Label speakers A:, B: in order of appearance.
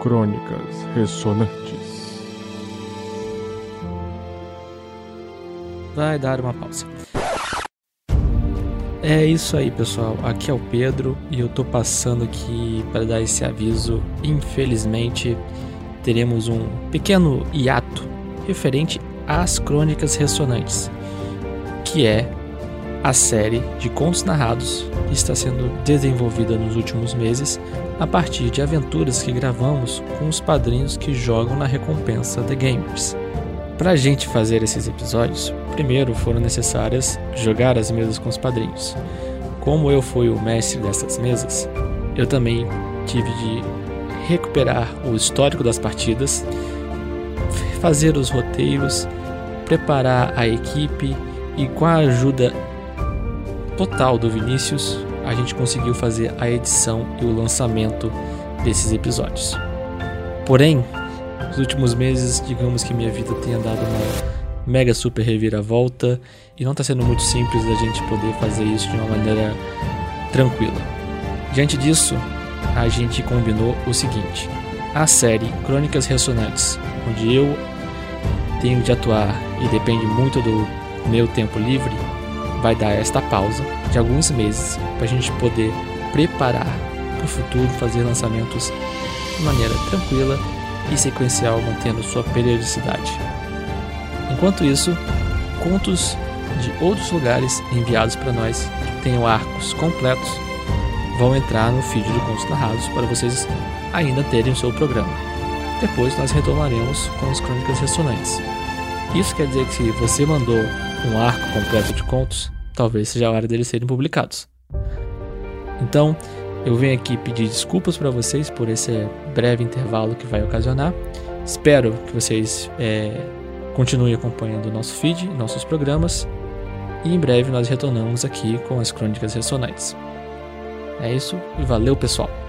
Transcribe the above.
A: Crônicas Ressonantes.
B: Vai dar uma pausa. É isso aí, pessoal. Aqui é o Pedro e eu tô passando aqui para dar esse aviso. Infelizmente, teremos um pequeno hiato referente às Crônicas Ressonantes, que é a série de contos narrados que está sendo desenvolvida nos últimos meses a partir de aventuras que gravamos com os padrinhos que jogam na recompensa The Gamers. Para a gente fazer esses episódios, primeiro foram necessárias jogar as mesas com os padrinhos. Como eu fui o mestre dessas mesas, eu também tive de recuperar o histórico das partidas, fazer os roteiros, preparar a equipe e com a ajuda total do Vinícius, a gente conseguiu fazer a edição e o lançamento desses episódios. Porém, nos últimos meses, digamos que minha vida tenha dado uma mega super reviravolta e não está sendo muito simples da gente poder fazer isso de uma maneira tranquila. Diante disso, a gente combinou o seguinte: a série Crônicas Ressonantes, onde eu tenho de atuar e depende muito do meu tempo livre, vai dar esta pausa de alguns meses para a gente poder preparar para o futuro, fazer lançamentos de maneira tranquila e sequencial, mantendo sua periodicidade. Enquanto isso, contos de outros lugares enviados para nós que tenham arcos completos vão entrar no feed do Contos Narrados para vocês ainda terem o seu programa. Depois nós retomaremos com as crônicas ressonantes. Isso quer dizer que se você mandou um arco completo de contos, talvez seja a hora deles serem publicados. Então, eu venho aqui pedir desculpas para vocês por esse breve intervalo que vai ocasionar. Espero que vocês é, continuem acompanhando o nosso feed, nossos programas. E em breve nós retornamos aqui com as crônicas ressonantes. É isso e valeu, pessoal!